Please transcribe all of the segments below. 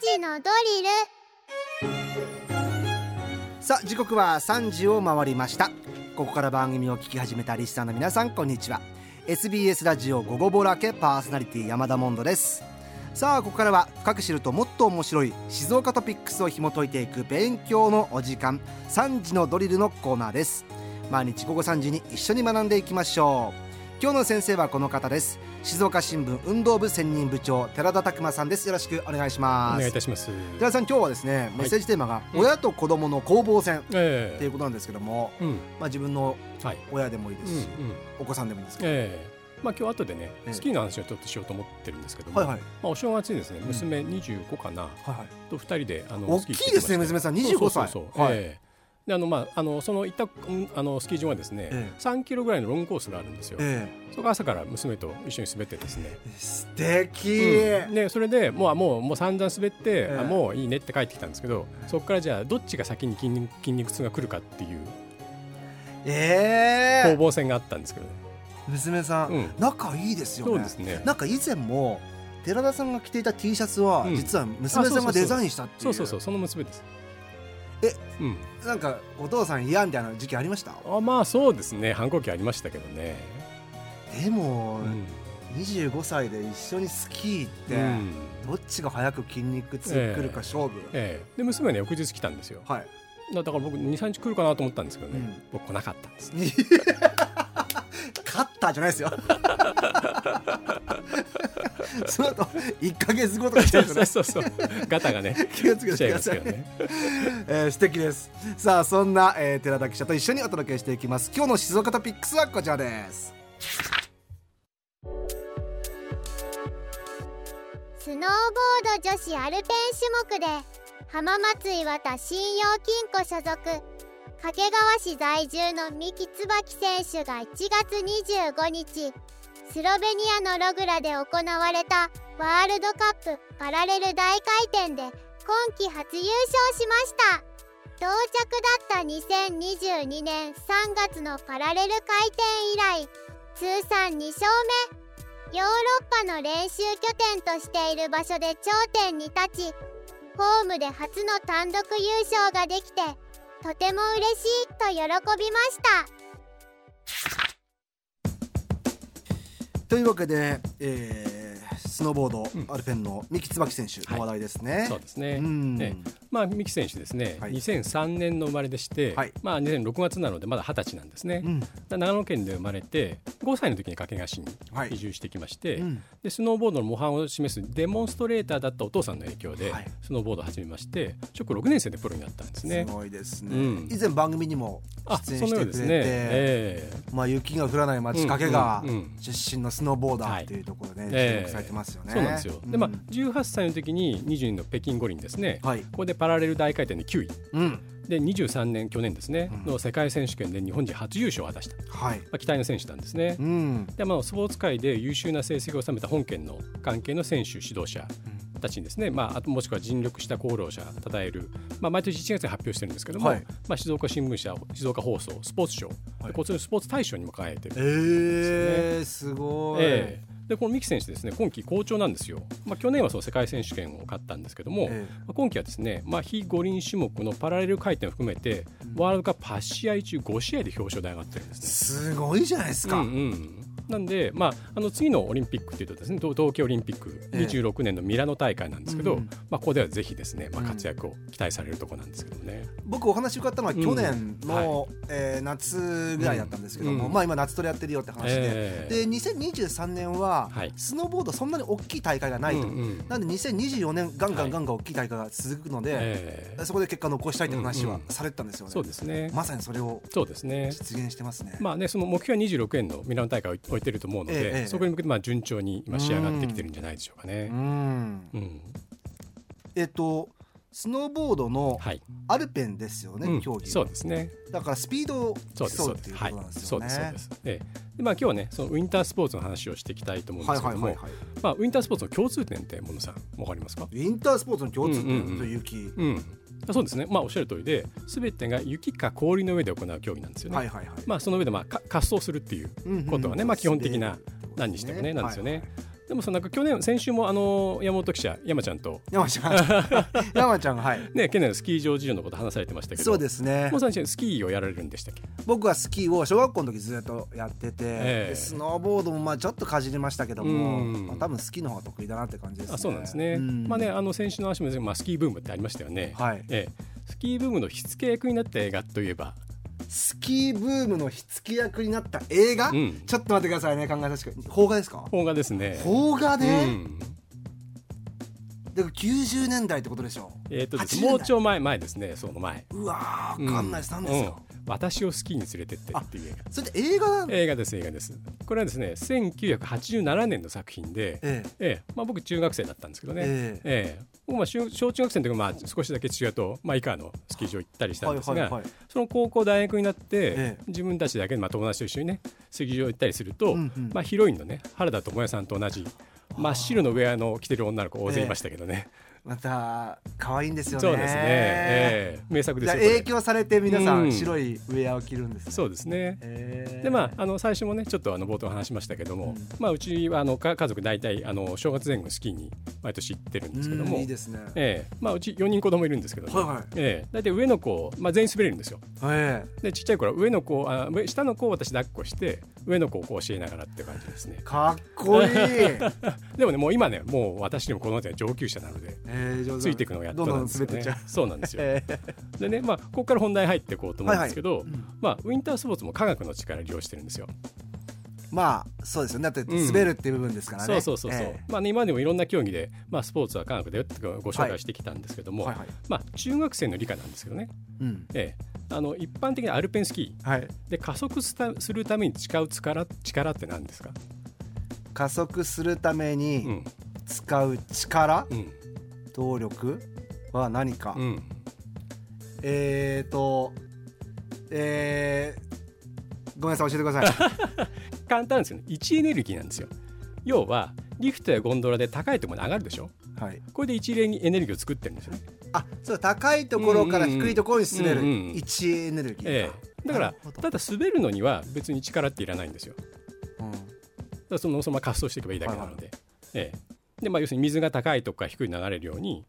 時のドリル。さあ時刻は3時を回りました。ここから番組を聞き始めたリスナーの皆さんこんにちは。SBS ラジオ午後ぼらけパーソナリティ山田モンドです。さあここからは深く知るともっと面白い静岡トピックスを紐解いていく勉強のお時間3時のドリルのコーナーです。毎日午後3時に一緒に学んでいきましょう。今日の先生はこの方です。静岡新聞運動部専任部長寺田拓馬さんです。よろしくお願いします。お願いいたします。寺田さん今日はですねメッセージテーマが親と子供の攻防戦ってえいうことなんですけども、えうん。まあ自分のはい。親でもいいですし、うんうん。お子さんでもいいですけど、ええ。まあ今日後でねええ。スキーの話をちょっとしようと思ってるんですけども、はいはい。まあお正月にですねうん。娘25かなはいはい。と二人であの大きいですね娘さん。25歳。そうそうそう。はい。ええであのまああのその行ったうんあのスキー場はですね、ええ。3キロぐらいのロングコースがあるんですよ。えそこ朝から娘と一緒に滑ってですね。え素敵、うん。でそれでもうもうもう散々滑って、ええ。あもういいねって帰ってきたんですけど、そこからじゃあどっちが先に筋肉筋肉痛が来るかっていうええ。攻防戦があったんですけどね。娘さん、うん。仲いいですよね。そうですね。なんか以前も寺田さんが着ていた T シャツは、うん。実は娘さんがデザインしたっていう。そうそうそうその娘です。えうん。なんかお父さん嫌みたいな時期ありました？あまあそうですね。反抗期ありましたけどね。でも、うん。25歳で一緒にスキーって、うん。どっちが早く筋肉痛くるか勝負、ええ、で娘はね翌日来たんですよ。はい。だだから僕23日来るかなと思ったんですけどね、うん。僕来なかったんです 勝ったじゃないですよ。その後1か月後とか来てるんですそうそうそう。ガタがねね気をつけてください。えー素敵です。さあそんな、えー寺田記者と一緒にお届けしていきます。今日の静岡トピックスはこちらです。スノーボード女子アルペン種目で浜松岩田信用金庫所属掛川市在住の三木椿選手が1月25日スロベニアのログラで行われたワールドカップパラレル大回転で今季初優勝しました。同着だった2022年3月のパラレル回転以来通算2勝目。ヨーロッパの練習拠点としている場所で頂点に立ちホームで初の単独優勝ができてとても嬉しいと喜びました。というわけで、えースノーボード、うん。アルペンの三木椿選手の話題ですね、そうですね、うん。ええまあ三木選手ですね、はい。2003年の生まれでして、はい。まあ2006月なのでまだ二十歳なんですね、うん。長野県で生まれて5歳の時に掛川市にはい。移住してきまして、うん。でスノーボードの模範を示すデモンストレーターだったお父さんの影響で、はい。スノーボードを始めまして小学6年生でプロになったんですね。す。ごいですね、うん。以前番組にもあ出演そのようですね。してくれて、え。まあ、雪が降らない町掛川出身のスノーボーダーっていうところで、ねええ。注目されてますよね、そうなんですよ。でまあうん。18歳の時に22の北京五輪ですね。はい。ここでパラレル大回転で9位。うん。で23年去年ですね、うん。の世界選手権で日本人初優勝を果たした、まはい。あ、期待の選手なんですね。うん。でまあ、スポーツ界で優秀な成績を収めた本県の関係の選手指導者たちにですね、まあ、あともしくは尽力した功労者を称える、まあ、毎年1月に発表してるんですけども、はい。まあ、静岡新聞社静岡放送スポーツ賞、はい。こっちのスポーツ大賞にも輝いてるえー、すごい、ええ。でこの三木選手ですね今季好調なんですよ、まあ、去年はその世界選手権を勝ったんですけども、えまあ、今季はですね、まあ、非五輪種目のパラレル回転を含めて、ワールドカップ8試合中5試合で表彰台上がってるんですね。すごいじゃないですか、うんうんなんで、まあ、あの次のオリンピックというとですね東東京オリンピックええ。26年のミラノ大会なんですけど、うんまあ、ここではぜひですね、まあ、うん活躍を期待されるところなんですけどもね。僕お話伺ったのは去年の、うん。えー夏ぐらいだったんですけども、うん。まあ今夏トレやってるよって話で、ええ。で2023年ははい。スノーボードそんなに大きい大会がないと、うんうん。なんで2024年ガンガはいンガンガン大きい大会が続くので、ええ。そこで結果を残したいって話はうんうん。されてたんですよね、そうですね。まさにそれをそうですね。実現してますね、まあね、その目標は26円のミラノ大会を置いてると思うので、ええええ。そこに向けてまあ順調に今仕上がってきてるんじゃないでしょうかうね。ん。うん、えっとスノーボードのはい、アルペンですよね、うん競技はそうですね。だからスピードをそうです。競そうっていうことなん、ですそうよねですそうです。ええでまあ今日はね、そのウィンタースポーツの話をしていきたいと思うんではいすけども、はいはいはいまあウィンタースポーツの共通点ってものさんわかりますか？ウィンタースポーツの共通点うんうんうんと雪、うん。そうですね。まあおっしゃる通りで、すべてが雪か氷の上で行う競技なんですよね。はいはいはいまあその上でまあか滑走するっていうことがね、まあ基本的な何にしてもねなんですよね。でもそのなんか去年先週もあの山本記者山ちゃんと。山ちゃん。山ちゃんはい。ね県内のスキー場事情のこと話されてましたけど。そうですね。もうさんスキーをやられるんでしたっけ？僕はスキーを小学校の時ずっとやってて、ええ。でスノーボードもまあちょっとかじりましたけども、うん。まあ、多分スキーの方が得意だなって感じですね。あそうなんですね、うん。まあねあの先週の話もまあスキーブームってありましたよね、はい。ええ、スキーブームの火付け役になった映画といえばスキーブームの火付け役になった映画、うん。ちょっと待ってくださいね考えさせて邦画ですか？邦画ですね。邦画で、うん。でも90年代ってことでしょえーとです80年代。もうちょい前前ですねその前。うわーわかんないです、なんですよ、うん私をスキーに連れてってっていう。映画それで映画なんだ映画です映画です。これはですね1987年の作品で、ええ。ええ。まあ、僕中学生だったんですけどね、ええ。え僕まあ小小中学生の時もまあ少しだけ父親と、まあ、以下のスキー場行ったりしたんですが、はいはいはい。その高校大学になって、ええ。自分たちだけで、まあ、友達と一緒にねスキー場行ったりすると、うんうん。まあ、ヒロインのね原田知世さんと同じ真っ白のウェアの着てる女の子大勢いましたけどね、また可愛いんですよね。そうですね、ええ。名作です影響されて皆さうん。ん白いウェアを着るんですね。そうですね。へー。でまあ、あの最初もねちょっとあの冒頭話しましたけども、うん。まあ、うちはあのか家族大体あの正月前後スキーに毎年行ってるんですけどもうんいいですね。ええ。まあ、うち4人子供いるんですけど、ねはいはい。ええ。大体上の子、まあ、全員滑れるんですよ。えでちっちゃい頃は上の子あ上下の子を私抱っこして上の子をこう教えながらって感じですね。えかっこいい。でもねもう今ねもう私にも子供たちは上級者なのでえーついていくのがやっとなんですよねそうなんですよ。えー。でねまあここから本題入っていこうと思うんですけど、はいはい。うん。まあウィンタースポーツも科学の力を利用してるんですよ。まあそうですよね。だってうん。滑るっていう部分ですからね、そうそうそうそう、えまあね、今でもいろんんな競技で、まあ、スポーツは科学だよってご紹介してきたんですけども、えはいはい。まあ、中学生の理科なんですけどね、うん。ええ、あの一般的なアルペンスキー。はい。で加速すたするために使う力力って何ですか、加速するためうにん。使う力、うん動力は何か、うん、えーとえー、ごめんなさい教えてください。簡単ですよね。位置エネルギーなんですよ。要はリフトやゴンドラで高いところに上がるでしょ？はい。これで一例にエネルギーを作ってるんですよね、あそう高いところから低いところに滑るうんうんうん位置エネルギーか、ええ、だからただ滑るのには別に力っていらないんですよ。うん。だからそのそのまま滑走していけばいいだけなので、ええでまあ、要するに水が高いとこから低いに流れるように、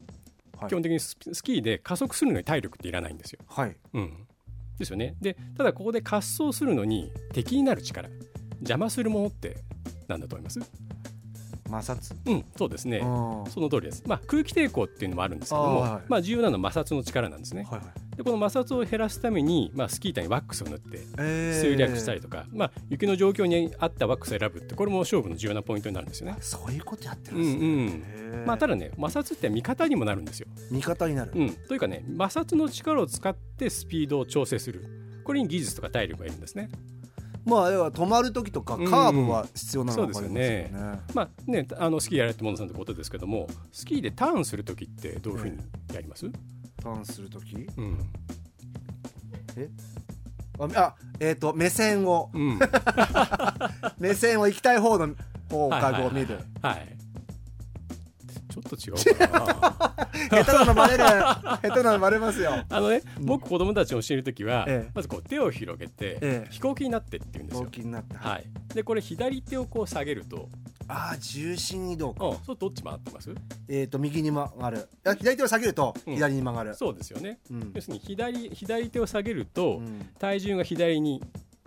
はい基本的にススキーで加速するのに体力っていらないんですよ。はいうん、ですよね。でただここで滑走するのに敵になる力邪魔するものって何だと思います？摩擦？うんそうですね。うんその通りです。まあ、空気抵抗っていうのもあるんですけども、はいまあ、重要なのは摩擦の力なんですね。はいはいでこの摩擦を減らすために、まあ、スキー板にワックスを塗ってえー。数略したりとか、まあ、雪の状況に合ったワックスを選ぶってこれも勝負の重要なポイントになるんですよね。そういうことやってるうんんですね、うんへー。まあ、ただね摩擦って味方にもなるんですよ。味方になる、うん、というかね摩擦の力を使ってスピードを調整する。これに技術とか体力がいるんですね。まあ要は止まる時とかうん。カーブは必要なのかりますよね,、ね。まあねあのスキーやられてものさんってことですけどもスキーでターンする時ってどういうふうにやります、ターンする時？うん。ああえっ、と目線を。うん、目線を行きたい方の方角を見る。はいちょっと違うかな。下手なのバレる 下手なのバレますよ。あのね僕子供たちに教える時は、ええ。まずこう手を広げて、ええ。飛行機になってって言うんです動よ。機になった、はい、でこれ左手をこう下げると、ああ重心移動か、うん、そうどっち回ってます？えっ、と右に曲がる。あ左手を下げるとうん。左に曲がる、そうですよね。うん。要するに左左手を下げると、うん。体重が左に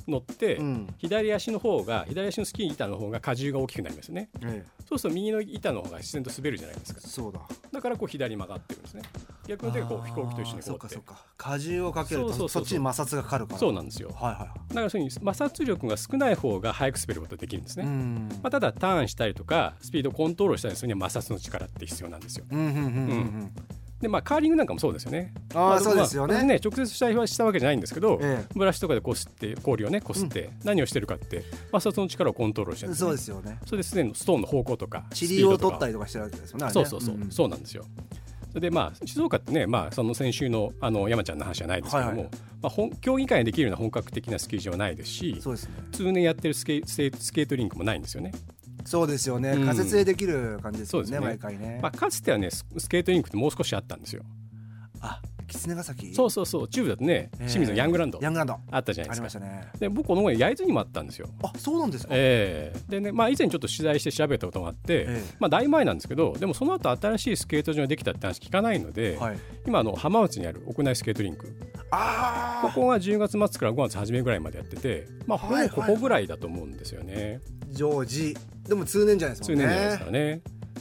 乗って、うん。左足の方が左足のスキー板の方が荷重が大きくなりますよね。えそうすると右の板の方が自然と滑るじゃないですか。えそうだ。だからこう左に曲がってるんですね逆の手がこう飛行機と一緒にそこうって。うかそうか。荷重をかけるとそうそうそうそう。そっちに摩擦がかかるから。そうなんですよ。はいはいだからそういう摩擦力が少ない方が速く滑ることができるんですね、うん。まあ、ただターンしたりとかスピードをコントロールしたりするには摩擦の力って必要なんですよ。うんうんうんうんうん。でまあカーリングなんかもそうですよね。ああまそうですよね。まあね直接したしたわけじゃないんですけど、えブラシとかでこすって氷をねこすって何をしてるかって摩擦の力をコントロールしてるんです、ね、そうですよね。それでステンのストーンの方向とか塵を取ったりりとか。してるわけですよねそうそうそう、ん。そうなんですよそれでまあ静岡ってね、まあ、その先週のあの山ちゃんの話じゃないですけども、はいはい。まあ、本競技会にできるような本格的なスキー場はないですしそうですね。通年やってるスケスケスケートリンクもないんですよね、そうですよね。うん。仮設でできる感じですよねそうですね。毎回ね。まあ、かつてはねススケートリンクってもう少しあったんですよ。あ狐ヶ崎？そうそうそう。中部だとねえー清水のヤングランド。ヤングランド。あったじゃなありいですか。ましたね。で僕この前焼津にもあったんですよ。あそうなんですか？ええ。でねまあ以前ちょっと取材して調べたことがあって、ええ。まあ大前なんですけどでもその後新しいスケート場ができたって話聞かないので、はい。今あの浜松にある屋内スケートリンク。あここが10月末から5月初めぐらいまでやっててまあほはいはいぼここぐらいだと思うんですよね、あ常時。でも通年じゃないです通もんね。年じゃないですからね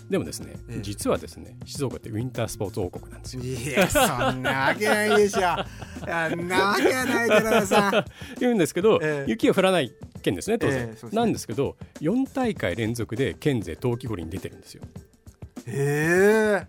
でもですね、ええ。実はですね静岡ってウィンタースポーツ王国なんですよ。いやそんなわけないでしょ。そんなわけない寺田さん。言うんですけど、ええ。雪が降らない県ですね当然、えなんですけど4大会連続で県勢冬季五輪に出てるんですよ。へえ。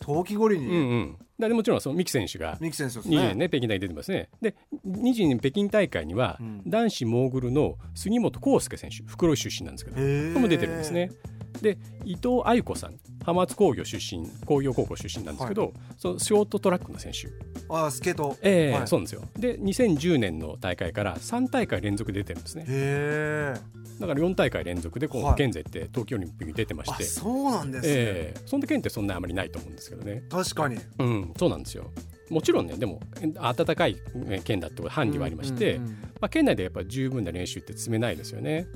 冬季五輪うんにうん。でもちろんその三木選手が三木選手です20年ねね北京大会出てますね。で22年北京大会には、うん。男子モーグルの杉本康介選手袋井出身なんですけども出てるんですねで伊藤愛子さん浜松工業出身工業高校出身なんですけど、そのショートトラックの選手。あスケート。ええはい。そうなんですよ。で2010年の大会から3大会連続で出てるんですね。へえ。だから4大会連続でこのはい。現在って東京オリンピックに出てまして、あそうなんですね、ええ。そんな県ってそんなあまりないと思うんですけどね。確かに。うんそうなんですよ。もちろんねでも暖かいえ県だってこと範囲はありまして、うんうんうん。まあ、県内でやっぱ十分な練習って積めないですよね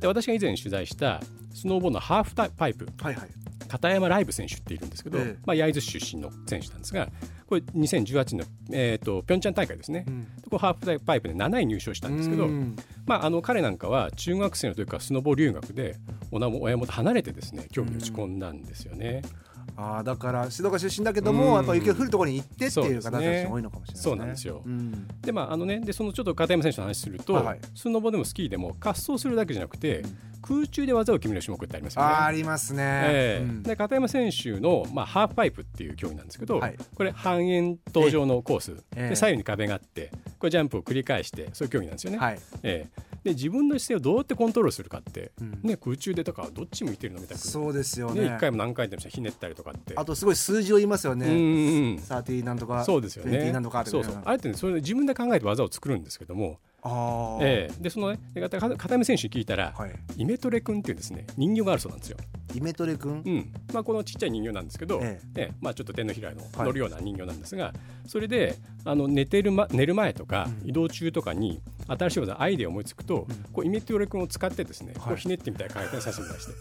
で私が以前取材したスノーボードのハーフパイプはいはい。片山ライブ選手っているんですけど、ええ。まあ、焼津市出身の選手なんですがこれ2018年の、えー、とピョンチャン大会ですね、うん。これハーフパイプで7位入賞したんですけど、うん。まあ、あの彼なんかは中学生の時からスノボ留学で親元離れてですね競技に打ち込んだんですよね。ああだから静岡出身だけども、うん。やっぱ雪が降るところに行ってっていう方たちが多いのかもしれないですね。そうなんですようん。でまああのねでそのちょっと片山選手の話すると、はいはい。スノボでもスキーでも滑走するだけじゃなくて、空中で技を決める種目ってありますよね。あーありますね、ええ。うん。で片山選手の、まあ、ハーフパイプっていう競技なんですけど、はい。これ半円筒状のコース、ええ。で左右に壁があってこれジャンプを繰り返してそういう競技なんですよね。はい。ええで自分の姿勢をどうやってコントロールするかって、うん。ね、空中でとかどっち向いてるのみたいな。そうですよね、ね一回も何回でもひねったりとかって。あとすごい数字を言いますようんね、うんうん。サーティなんとかそうですよね。20なんとかそうそう。あれってね、それで自分で考えて技を作るんですけども、ああ、ええ。でそのね、で片片山選手に聞いたら、はい。イメトレ君っていうですね。人形があるそうなんですよ。イメトレ君、うん。まあこのちっちゃい人形なんですけど、ええ。えまあちょっと手のひらのはい。乗るような人形なんですが、それであの寝てるま寝る前とか、うん。移動中とかに新しい技アイデアを思いつくと、うん。こうイメトレ君を使ってですね、こはい。うひねってみたいな回転させてみたりして、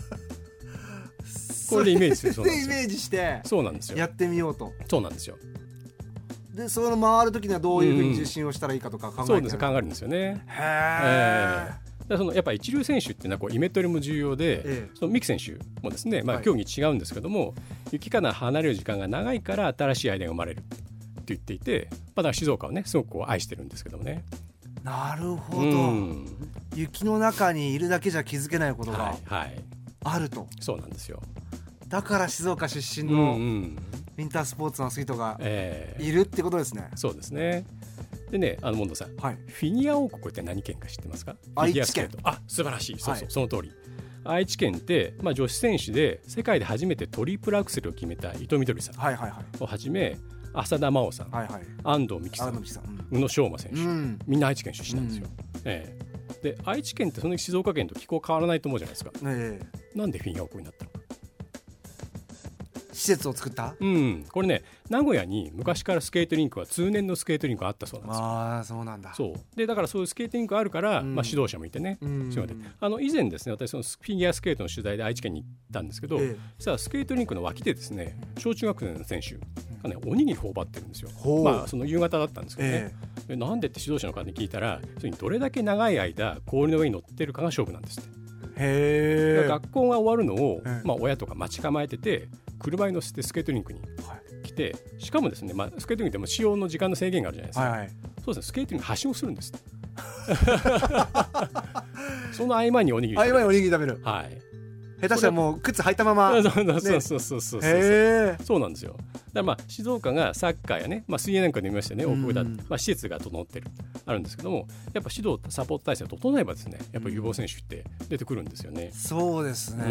これでイメージする。そうなんですよ。でイメージしてそうなんですよ。やってみようと。そうなんですよ。でその回る時にはどういうふうに重心をしたらいいかとか考えてそうですへ考えるんですよね。えええ。だからそのやっぱ一流選手っていうのはこうイメトレも重要で、ええ。その三木選手もですね、まあ、はい。競技違うんですけども、雪から離れる時間が長いから新しいアイデアが生まれるって言っていて、まあ、だから静岡をねすごくこう愛してるんですけどもね。なるほど、うん。雪の中にいるだけじゃ気づけないことがはいはい。あると、そうなんですよ。だから静岡出身うんのウうん。ィンタースポーツのアスリートがええ。いるってことですね、そうですね。でね、あのモンドさん、はい。フィギュア王国って何県か知ってますか？愛知県。あ、素晴らしい。そうそう、はい。その通り。愛知県って、まあ、女子選手で世界で初めてトリプルアクセルを決めた伊藤みどりさんはいはいはい。をはじめ浅田真央さん、はいはい。安藤美希さん宇野昌磨選手、うん。みんな愛知県出身なんですよ。ええ。で愛知県ってその静岡県と気候変わらないと思うじゃないですか。ええ。なんでフィギュア王国になったの？か。施設を作った？うん、これね名古屋に昔からスケートリンクは通年のスケートリンクがあったそうなんですよ。ああそうなんだ。そう。でだからそういうスケートリンクがあるから、うん。まあ、指導者もいてね、うん。あの以前ですね私そのフィギュアスケートの取材で愛知県に行ったんですけど、ええ。実はスケートリンクの脇でですね小中学生の選手がねおにぎり頬張ってるんですよ。まあその夕方だったんですけどね。え、でなんでって指導者の方に聞いたらそれにどれだけ長い間氷の上に乗ってるかが勝負なんですって。学校が終わるのを、ええ。まあ、親とか待ち構えてて車に乗せてスケートリンクにはい。来てしかもですね、まあ、スケートリンクでも使用の時間の制限があるじゃないですか、はいはい。そうですね。スケートリンクはしごするんです その合間におにぎりあ今におにぎり食べる。はい下手したらもう靴履いたまま。そうそうそうそうそうそうそう。なんですよ。だからまあ静岡がサッカーやね、まあ、水泳なんかで見ましたよね、うん。大久保だって、まあ、施設が整ってる、あるんですけども、やっぱ指導、サポート体制が整えばですね、やっぱり有望選手って出てくるんですよね。そうですね、うん。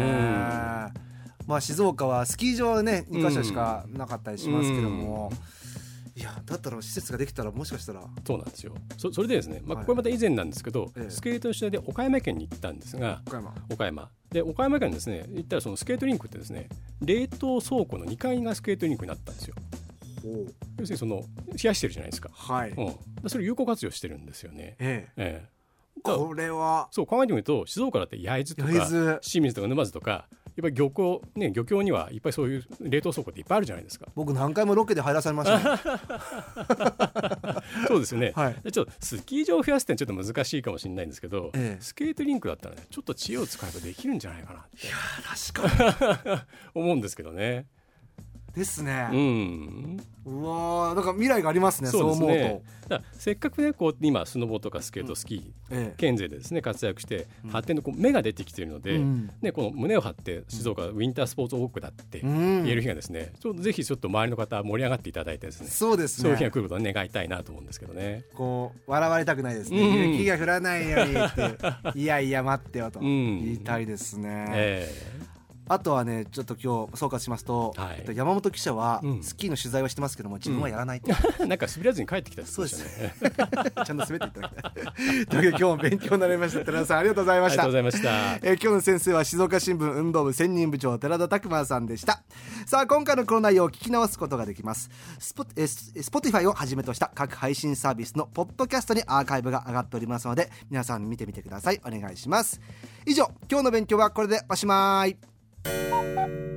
まあ静岡はスキー場はね2カ所しかなかったりしますけども、いやだったら施設ができたらもしかしたら。そうなんですよ。そそれでですね、まあ、はい。これまた以前なんですけど、ええ。スケートの取材で岡山県に行ったんですが、岡山。岡山。で、岡山県ですね、行ったらそのスケートリンクってですね、冷凍倉庫の2階がスケートリンクになったんですよ。要するにその冷やしてるじゃないですか、はい、うん、それを有効活用してるんですよね。ええ。えこれは。そう考えてみると静岡だって焼津とか清水とか沼津とかやっぱり漁港ね漁協にはいっぱいそういう冷凍倉庫っていっぱいあるじゃないですか。僕何回もロケで入らされました、ね、そうですよね。はいでちょっとスキー場を増やすってちょっと難しいかもしれないんですけど、ええスケートリンクだったらねちょっと知恵を使えばできるんじゃないかなって確か 思うんですけどね。にですね。う、ん。うわーなんか未来がありますねそうです思うと。ね。せっかくねこう今スノボとかスケートスキー、ええ。県勢でですね活躍して発展のこう芽が出てきているので、うん。ね、この胸を張って静岡ウィンタースポーツ王国だってうん。言える日がですね、ちょっとぜひちょっと周りの方盛り上がっていただいてですねそうですそういう日がね来ることを願いたいなと思うんですけどね。こう笑われたくないですね、うん。雪が降らないようにっていやいや待ってよとうん。言いたいですね、えあとはねちょっと今日総括しますと、はい。えっと山本記者はうん。スキーの取材はしてますけども自分はやらないと、え なんか滑らずに帰ってきたって言ってましたね。ちゃんと滑っていただきたいというわけで今日も勉強になりました。寺田さんありがとうございました。ありがとうございました。えー今日の先生は静岡新聞運動部専任部長寺田拓馬さんでした。さあ今回のこの内容を聞き直すことができます。スポえスポティファイをはじめとした各配信サービスのポッドキャストにアーカイブが上がっておりますので皆さん見てみてください。お願いします。以上今日の勉強はこれでおしまい Thank you.